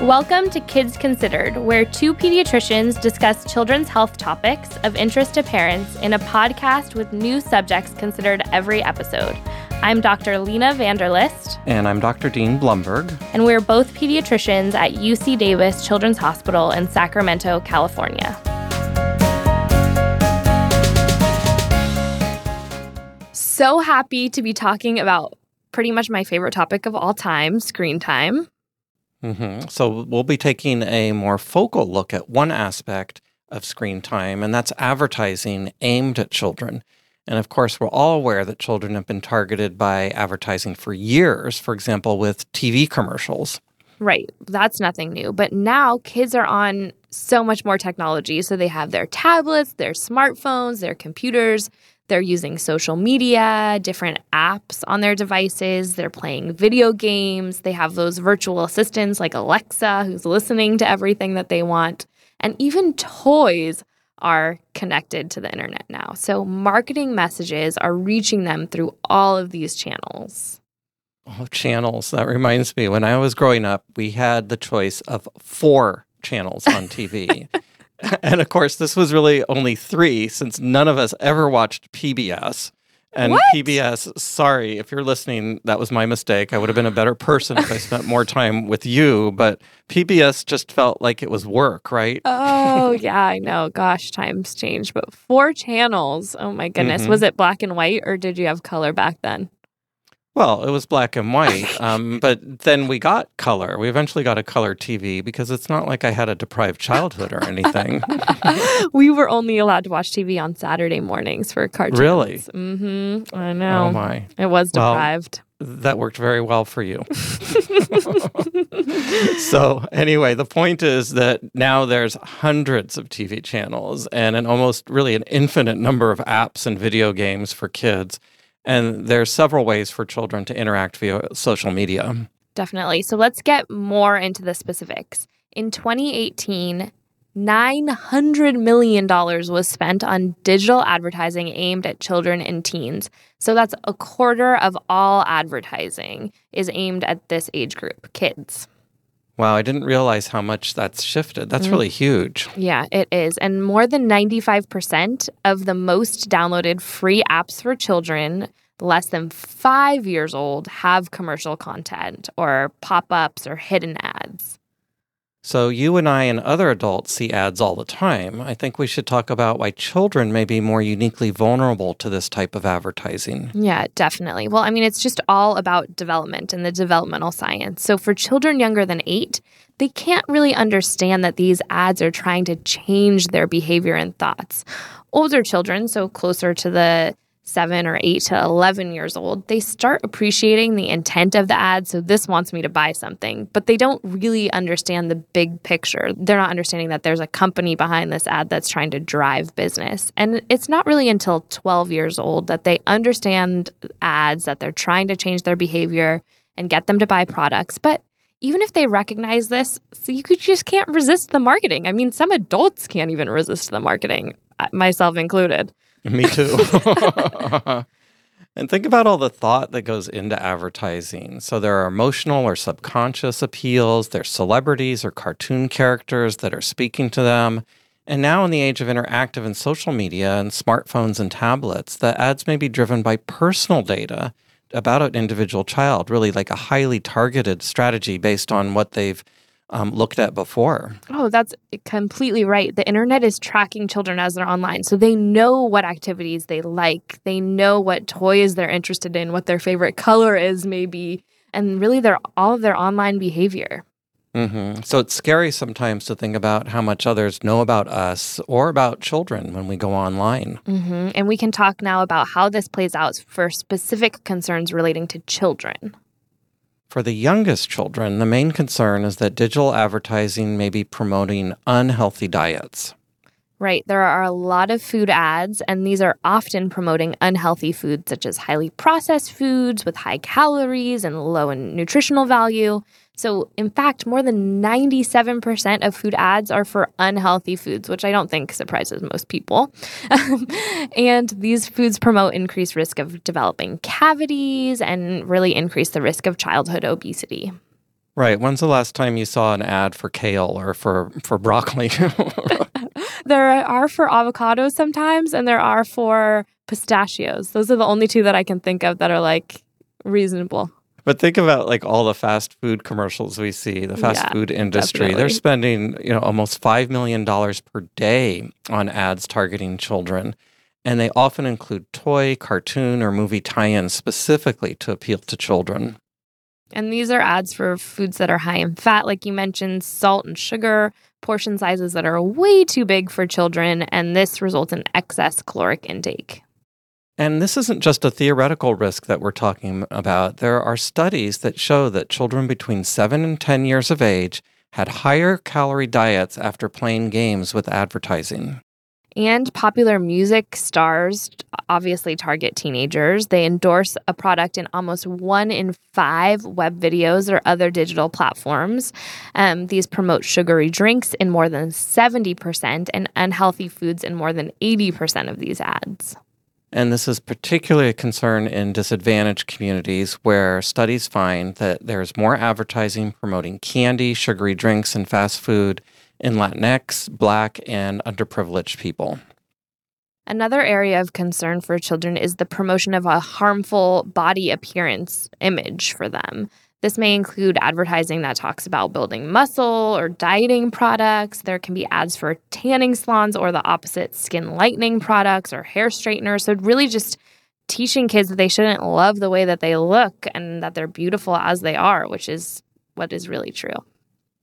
Welcome to Kids Considered, where two pediatricians discuss children's health topics of interest to parents in a podcast with new subjects considered every episode. I'm Dr. Lena van der List. And I'm Dr. Dean Blumberg. And we're both pediatricians at UC Davis Children's Hospital in Sacramento, California. So happy to be talking about pretty much my favorite topic of all time screen time. Mm-hmm. So we'll be taking a more focal look at one aspect of screen time, and that's advertising aimed at children. And of course, we're all aware that children have been targeted by advertising for years, for example, with TV commercials. Right. That's nothing new. But now kids are on so much more technology. So they have their tablets, their smartphones, their computers. They're using social media, different apps on their devices. They're playing video games. They have those virtual assistants like Alexa, who's listening to everything that they want. And even toys are connected to the internet now. So marketing messages are reaching them through all of these channels. Oh, channels. That reminds me, when I was growing up, we had the choice of four channels on TV. and of course, this was really only three since none of us ever watched PBS. And What? PBS, sorry if you're listening, that was my mistake. I would have been a better person if I spent more time with you, but PBS just felt like it was work, right? Oh, yeah, I know. Gosh, times change. But four channels. Oh, my goodness. Mhm. Was it black and white or did you have color back then? Well, it was black and white, um, but then we got color. We eventually got a color TV because it's not like I had a deprived childhood or anything. we were only allowed to watch TV on Saturday mornings for cartoons. Really? Mm-hmm. I know. Oh my. It was Well, deprived. That worked very well for you. so, anyway, the point is that now there's hundreds of TV channels and an almost really an infinite number of apps and video games for kids. And there's several ways for children to interact via social media. Definitely. So let's get more into the specifics. In 2018, $900 million was spent on digital advertising aimed at children and teens. So that's a quarter of all advertising is aimed at this age group, kids. Wow, I didn't realize how much that's shifted. That's Mm. really huge. Yeah, it is. And more than 95% of the most downloaded free apps for children less than five years old have commercial content or pop ups or hidden ads. So, you and I and other adults see ads all the time. I think we should talk about why children may be more uniquely vulnerable to this type of advertising. Yeah, definitely. Well, I mean, it's just all about development and the developmental science. So, for children younger than eight, they can't really understand that these ads are trying to change their behavior and thoughts. Older children, so closer to the seven or eight to 11 years old, they start appreciating the intent of the ad. So, this wants me to buy something, but they don't really understand the big picture. They're not understanding that there's a company behind this ad that's trying to drive business. And it's not really until 12 years old that they understand ads, that they're trying to change their behavior and get them to buy products. But even if they recognize this, so you just can't resist the marketing. I mean, some adults can't even resist the marketing, uh, myself included. Me too. and think about all the thought that goes into advertising. So there are emotional or subconscious appeals, there's celebrities or cartoon characters that are speaking to them. And now, in the age of interactive and social media and smartphones and tablets, the ads may be driven by personal data about an individual child, really like a highly targeted strategy based on what they've um, looked at before. Oh, that's completely right. The internet is tracking children as they're online. So they know what activities they like, they know what toys they're interested in, what their favorite color is, maybe, and really their all of their online behavior. hmm So it's scary sometimes to think about how much others know about us or about children when we go online. hmm And we can talk now about how this plays out for specific concerns relating to children. For the youngest children, the main concern is that digital advertising may be promoting unhealthy diets. Right. There are a lot of food ads, and these are often promoting unhealthy foods such as highly processed foods with high calories and low in nutritional value. So, in fact, more than 97% of food ads are for unhealthy foods, which I don't think surprises most people. and these foods promote increased risk of developing cavities and really increase the risk of childhood obesity. Right. When's the last time you saw an ad for kale or for for broccoli? there are for avocados sometimes, and there are for pistachios. Those are the only two that I can think of that are like reasonable. But think about like all the fast food commercials we see, the fast Yeah, food industry. They're spending, you know, almost 5 million dollars per day on ads targeting children, and they often include toy, cartoon, or movie tie-ins specifically to appeal to children. And these are ads for foods that are high in fat, like you mentioned, salt and sugar, portion sizes that are way too big for children, and this results in excess caloric intake. And this isn't just a theoretical risk that we're talking about. There are studies that show that children between 7 and 10 years of age had higher calorie diets after playing games with advertising. And popular music stars obviously target teenagers. They endorse a product in almost one in five web videos or other digital platforms. Um, these promote sugary drinks in more than 70% and unhealthy foods in more than 80% of these ads. And this is particularly a concern in disadvantaged communities where studies find that there's more advertising promoting candy, sugary drinks, and fast food in Latinx, Black, and underprivileged people. Another area of concern for children is the promotion of a harmful body appearance image for them. This may include advertising that talks about building muscle or dieting products. There can be ads for tanning salons or the opposite skin lightening products or hair straighteners. So, really just teaching kids that they shouldn't love the way that they look and that they're beautiful as they are, which is what is really true.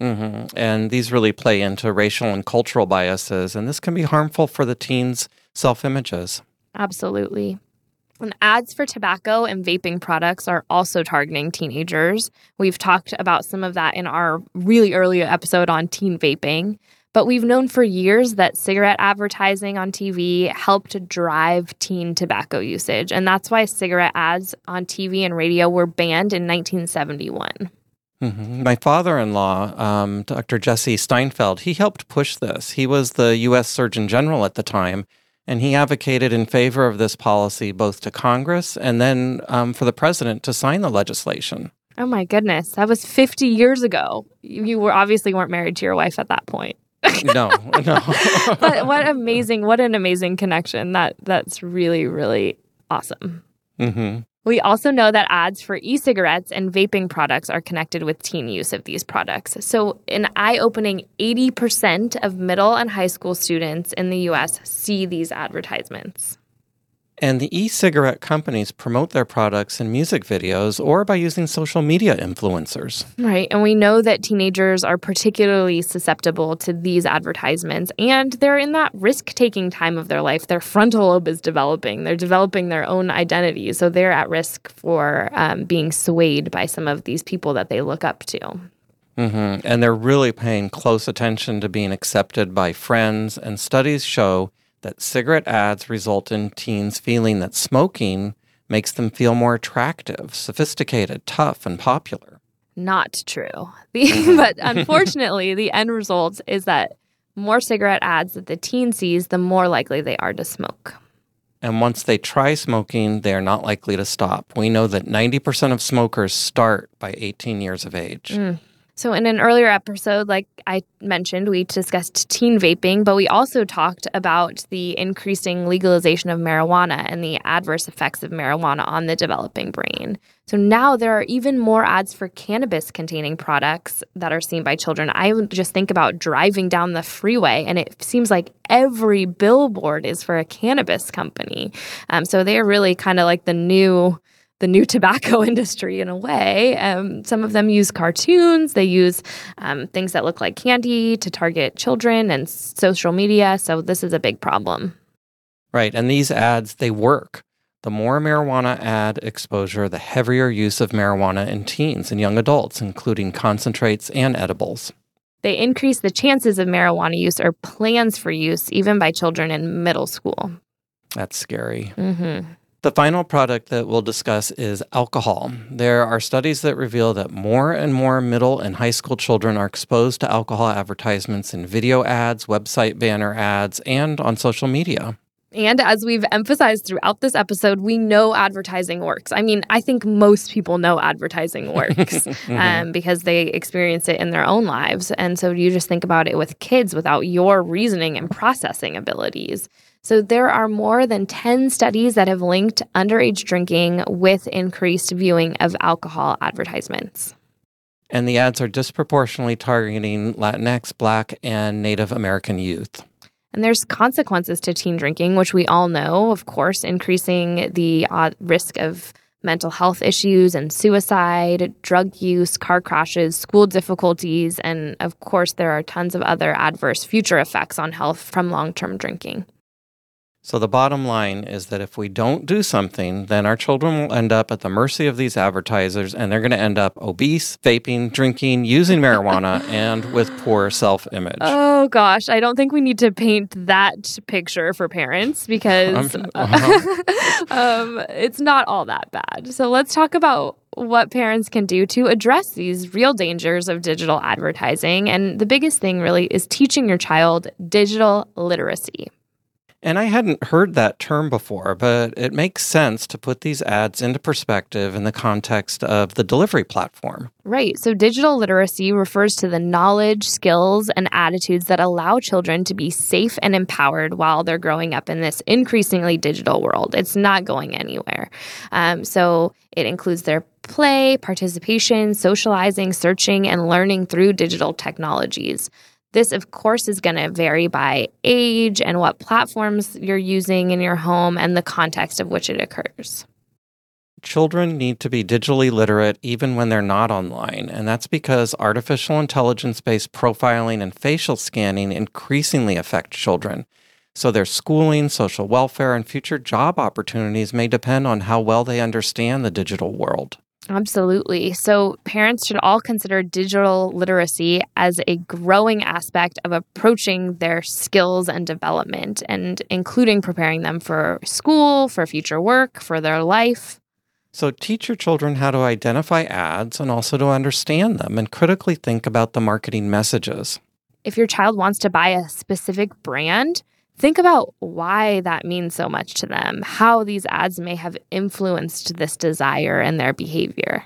Hmm And these really play into racial and cultural biases, and this can be harmful for the teens' self images. Absolutely. And ads for tobacco and vaping products are also targeting teenagers. We've talked about some of that in our really early episode on teen vaping. But we've known for years that cigarette advertising on TV helped drive teen tobacco usage. And that's why cigarette ads on TV and radio were banned in 1971. Hmm My father in law, um, Dr. Jesse Steinfeld, he helped push this. He was the U.S. Surgeon General at the time, and he advocated in favor of this policy both to Congress and then um, for the president to sign the legislation. Oh my goodness, that was 50 years ago. You were obviously weren't married to your wife at that point. No, no. but what amazing what an amazing connection that that's really really awesome hmm we also know that ads for e-cigarettes and vaping products are connected with teen use of these products. So an eye-opening 80% of middle and high school students in the us see these advertisements And the e cigarette companies promote their products in music videos or by using social media influencers. Right. And we know that teenagers are particularly susceptible to these advertisements, and they're in that risk taking time of their life. Their frontal lobe is developing, they're developing their own identity. So they're at risk for um, being swayed by some of these people that they look up to. hmm And they're really paying close attention to being accepted by friends. And studies show that cigarette ads result in teens feeling that smoking makes them feel more attractive, sophisticated, tough, and popular. Not true. The, mm-hmm. but unfortunately, the end result is that more cigarette ads that the teen sees, the more likely they are to smoke. And once they try smoking, they are not likely to stop. We know that 90% of smokers start by 18 years of age. Mm. So, in an earlier episode, like I mentioned, we discussed teen vaping, but we also talked about the increasing legalization of marijuana and the adverse effects of marijuana on the developing brain. So, now there are even more ads for cannabis containing products that are seen by children. I just think about driving down the freeway, and it seems like every billboard is for a cannabis company. Um, so, they are really kind of like the new the new tobacco industry in a way. Um, some of them use cartoons, they use um, things that look like candy to target children and social media. So, this is a big problem. Right. And these ads, they work. The more marijuana ad exposure, the heavier use of marijuana in teens and young adults, including concentrates and edibles. They increase the chances of marijuana use or plans for use, even by children in middle school. That's scary. Mm-hmm. The final product that we'll discuss is alcohol. There are studies that reveal that more and more middle and high school children are exposed to alcohol advertisements in video ads, website banner ads, and on social media. And as we've emphasized throughout this episode, we know advertising works. I mean, I think most people know advertising works mm-hmm. um, because they experience it in their own lives. And so you just think about it with kids without your reasoning and processing abilities. So there are more than 10 studies that have linked underage drinking with increased viewing of alcohol advertisements. And the ads are disproportionately targeting Latinx, Black, and Native American youth. And there's consequences to teen drinking, which we all know, of course, increasing the uh, risk of mental health issues and suicide, drug use, car crashes, school difficulties, and of course, there are tons of other adverse future effects on health from long term drinking. So the bottom line is that if we don't do something, then our children will end up at the mercy of these advertisers and they're going to end up obese, vaping, drinking, using marijuana, and with poor self image. Oh gosh, I don't think we need to paint that picture for parents because uh-huh. um, it's not all that bad. So let's talk about what parents can do to address these real dangers of digital advertising. And the biggest thing really is teaching your child digital literacy. And I hadn't heard that term before, but it makes sense to put these ads into perspective in the context of the delivery platform. Right. So, digital literacy refers to the knowledge, skills, and attitudes that allow children to be safe and empowered while they're growing up in this increasingly digital world. It's not going anywhere. Um, so, it includes their play, participation, socializing, searching, and learning through digital technologies. This, of course, is going to vary by age and what platforms you're using in your home and the context of which it occurs. Children need to be digitally literate even when they're not online, and that's because artificial intelligence based profiling and facial scanning increasingly affect children. So their schooling, social welfare, and future job opportunities may depend on how well they understand the digital world. Absolutely. So, parents should all consider digital literacy as a growing aspect of approaching their skills and development, and including preparing them for school, for future work, for their life. So, teach your children how to identify ads and also to understand them and critically think about the marketing messages. If your child wants to buy a specific brand, Think about why that means so much to them, how these ads may have influenced this desire and their behavior.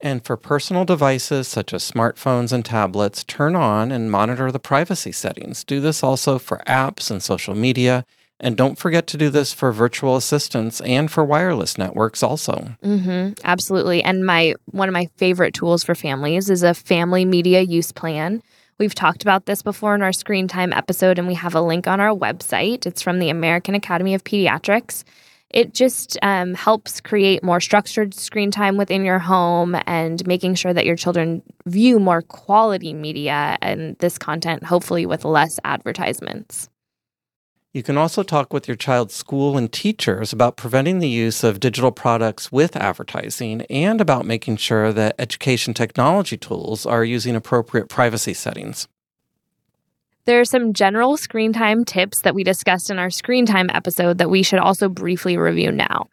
And for personal devices such as smartphones and tablets, turn on and monitor the privacy settings. Do this also for apps and social media. And don't forget to do this for virtual assistants and for wireless networks also. Mm-hmm, absolutely. And my one of my favorite tools for families is a family media use plan. We've talked about this before in our screen time episode, and we have a link on our website. It's from the American Academy of Pediatrics. It just um, helps create more structured screen time within your home and making sure that your children view more quality media and this content, hopefully with less advertisements. You can also talk with your child's school and teachers about preventing the use of digital products with advertising and about making sure that education technology tools are using appropriate privacy settings. There are some general screen time tips that we discussed in our screen time episode that we should also briefly review now.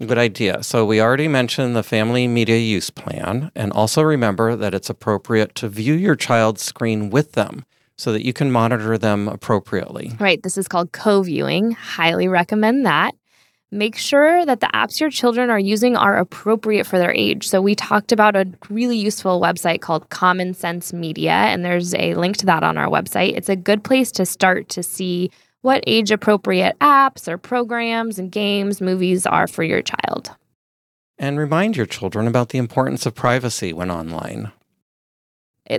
Good idea. So, we already mentioned the family media use plan, and also remember that it's appropriate to view your child's screen with them so that you can monitor them appropriately. Right. This is called co viewing. Highly recommend that. Make sure that the apps your children are using are appropriate for their age. So, we talked about a really useful website called Common Sense Media, and there's a link to that on our website. It's a good place to start to see what age appropriate apps or programs and games, movies are for your child. And remind your children about the importance of privacy when online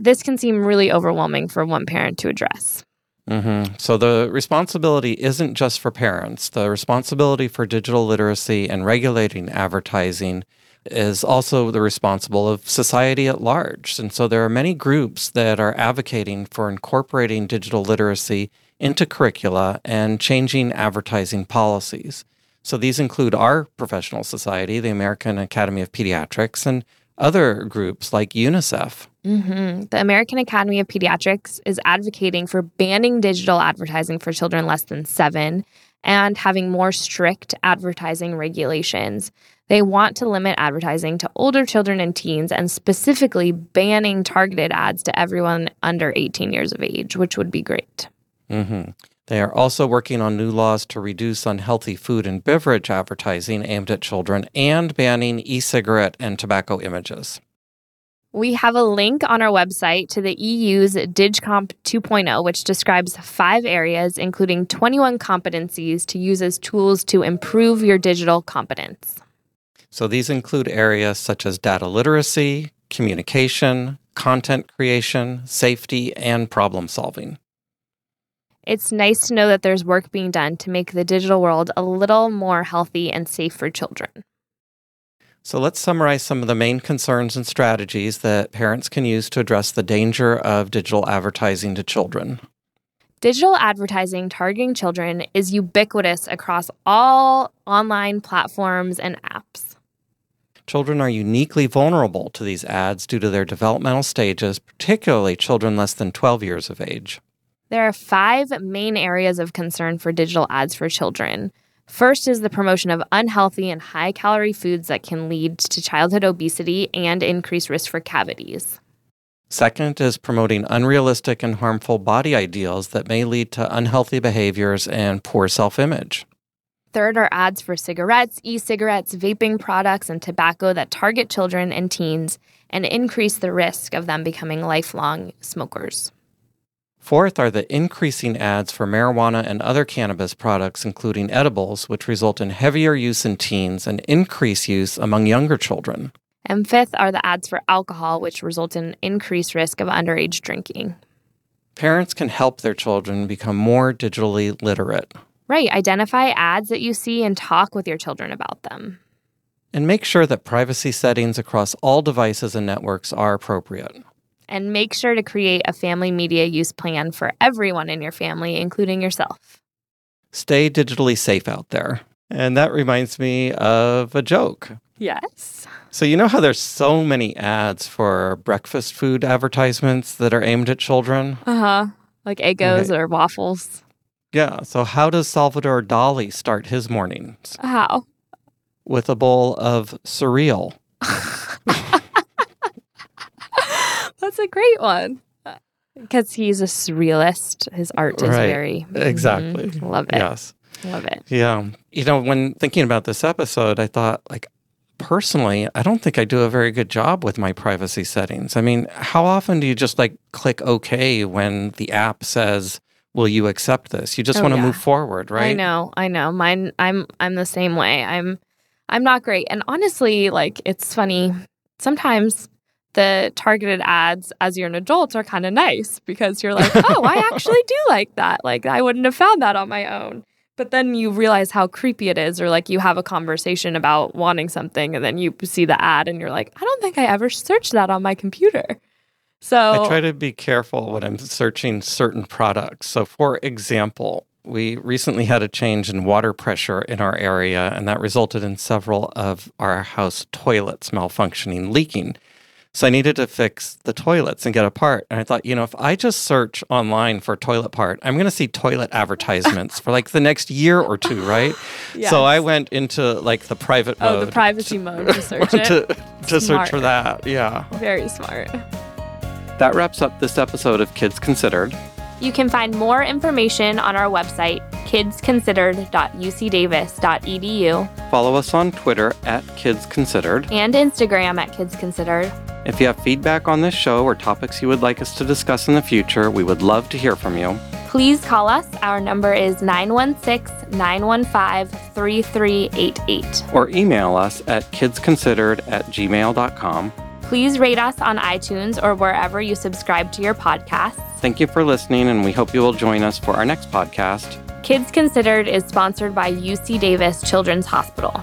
this can seem really overwhelming for one parent to address. Mm-hmm. So the responsibility isn't just for parents. The responsibility for digital literacy and regulating advertising is also the responsible of society at large. And so there are many groups that are advocating for incorporating digital literacy into curricula and changing advertising policies. So these include our professional society, the American Academy of Pediatrics, and other groups like UNICEF. Mm-hmm. The American Academy of Pediatrics is advocating for banning digital advertising for children less than seven and having more strict advertising regulations. They want to limit advertising to older children and teens and specifically banning targeted ads to everyone under 18 years of age, which would be great. Mm-hmm. They are also working on new laws to reduce unhealthy food and beverage advertising aimed at children and banning e cigarette and tobacco images. We have a link on our website to the EU's DigComp 2.0, which describes five areas, including 21 competencies to use as tools to improve your digital competence. So these include areas such as data literacy, communication, content creation, safety, and problem solving. It's nice to know that there's work being done to make the digital world a little more healthy and safe for children. So let's summarize some of the main concerns and strategies that parents can use to address the danger of digital advertising to children. Digital advertising targeting children is ubiquitous across all online platforms and apps. Children are uniquely vulnerable to these ads due to their developmental stages, particularly children less than 12 years of age. There are five main areas of concern for digital ads for children. First is the promotion of unhealthy and high calorie foods that can lead to childhood obesity and increased risk for cavities. Second is promoting unrealistic and harmful body ideals that may lead to unhealthy behaviors and poor self image. Third are ads for cigarettes, e cigarettes, vaping products, and tobacco that target children and teens and increase the risk of them becoming lifelong smokers. Fourth are the increasing ads for marijuana and other cannabis products, including edibles, which result in heavier use in teens and increased use among younger children. And fifth are the ads for alcohol, which result in increased risk of underage drinking. Parents can help their children become more digitally literate. Right. Identify ads that you see and talk with your children about them. And make sure that privacy settings across all devices and networks are appropriate. And make sure to create a family media use plan for everyone in your family, including yourself. Stay digitally safe out there. And that reminds me of a joke. Yes. So, you know how there's so many ads for breakfast food advertisements that are aimed at children? Uh huh. Like Eggos okay. or waffles. Yeah. So, how does Salvador Dali start his mornings? How? With a bowl of cereal. That's a great one. Because he's a surrealist. His art is right. very. Exactly. Mm, love it. Yes. Love it. Yeah. You know, when thinking about this episode, I thought, like, personally, I don't think I do a very good job with my privacy settings. I mean, how often do you just like click OK when the app says, will you accept this? You just Oh, want to yeah. move forward, right? I know. I know. Mine. I'm. I'm the same way. I'm. I'm not great. And honestly, like it's funny. Sometimes the targeted ads as you're an adult are kind of nice because you're like, oh, I actually do like that. Like I wouldn't have found that on my own. But then you realize how creepy it is, or like you have a conversation about wanting something, and then you see the ad, and you're like, I don't think I ever searched that on my computer. So I try to be careful when I'm searching certain products. So, for example, we recently had a change in water pressure in our area, and that resulted in several of our house toilets malfunctioning, leaking. So, I needed to fix the toilets and get a part. And I thought, you know, if I just search online for toilet part, I'm going to see toilet advertisements for like the next year or two, right? Yes. So, I went into like the private oh, mode the privacy mode to search it. to, to search for that. Yeah. Very smart. That wraps up this episode of Kids Considered. You can find more information on our website, kidsconsidered.ucdavis.edu, Follow us on Twitter at Kids Considered. and Instagram at Kids Considered. If you have feedback on this show or topics you would like us to discuss in the future, we would love to hear from you. Please call us. Our number is 916 915 3388. Or email us at kidsconsidered at gmail.com. Please rate us on iTunes or wherever you subscribe to your podcasts. Thank you for listening, and we hope you will join us for our next podcast. Kids Considered is sponsored by UC Davis Children's Hospital.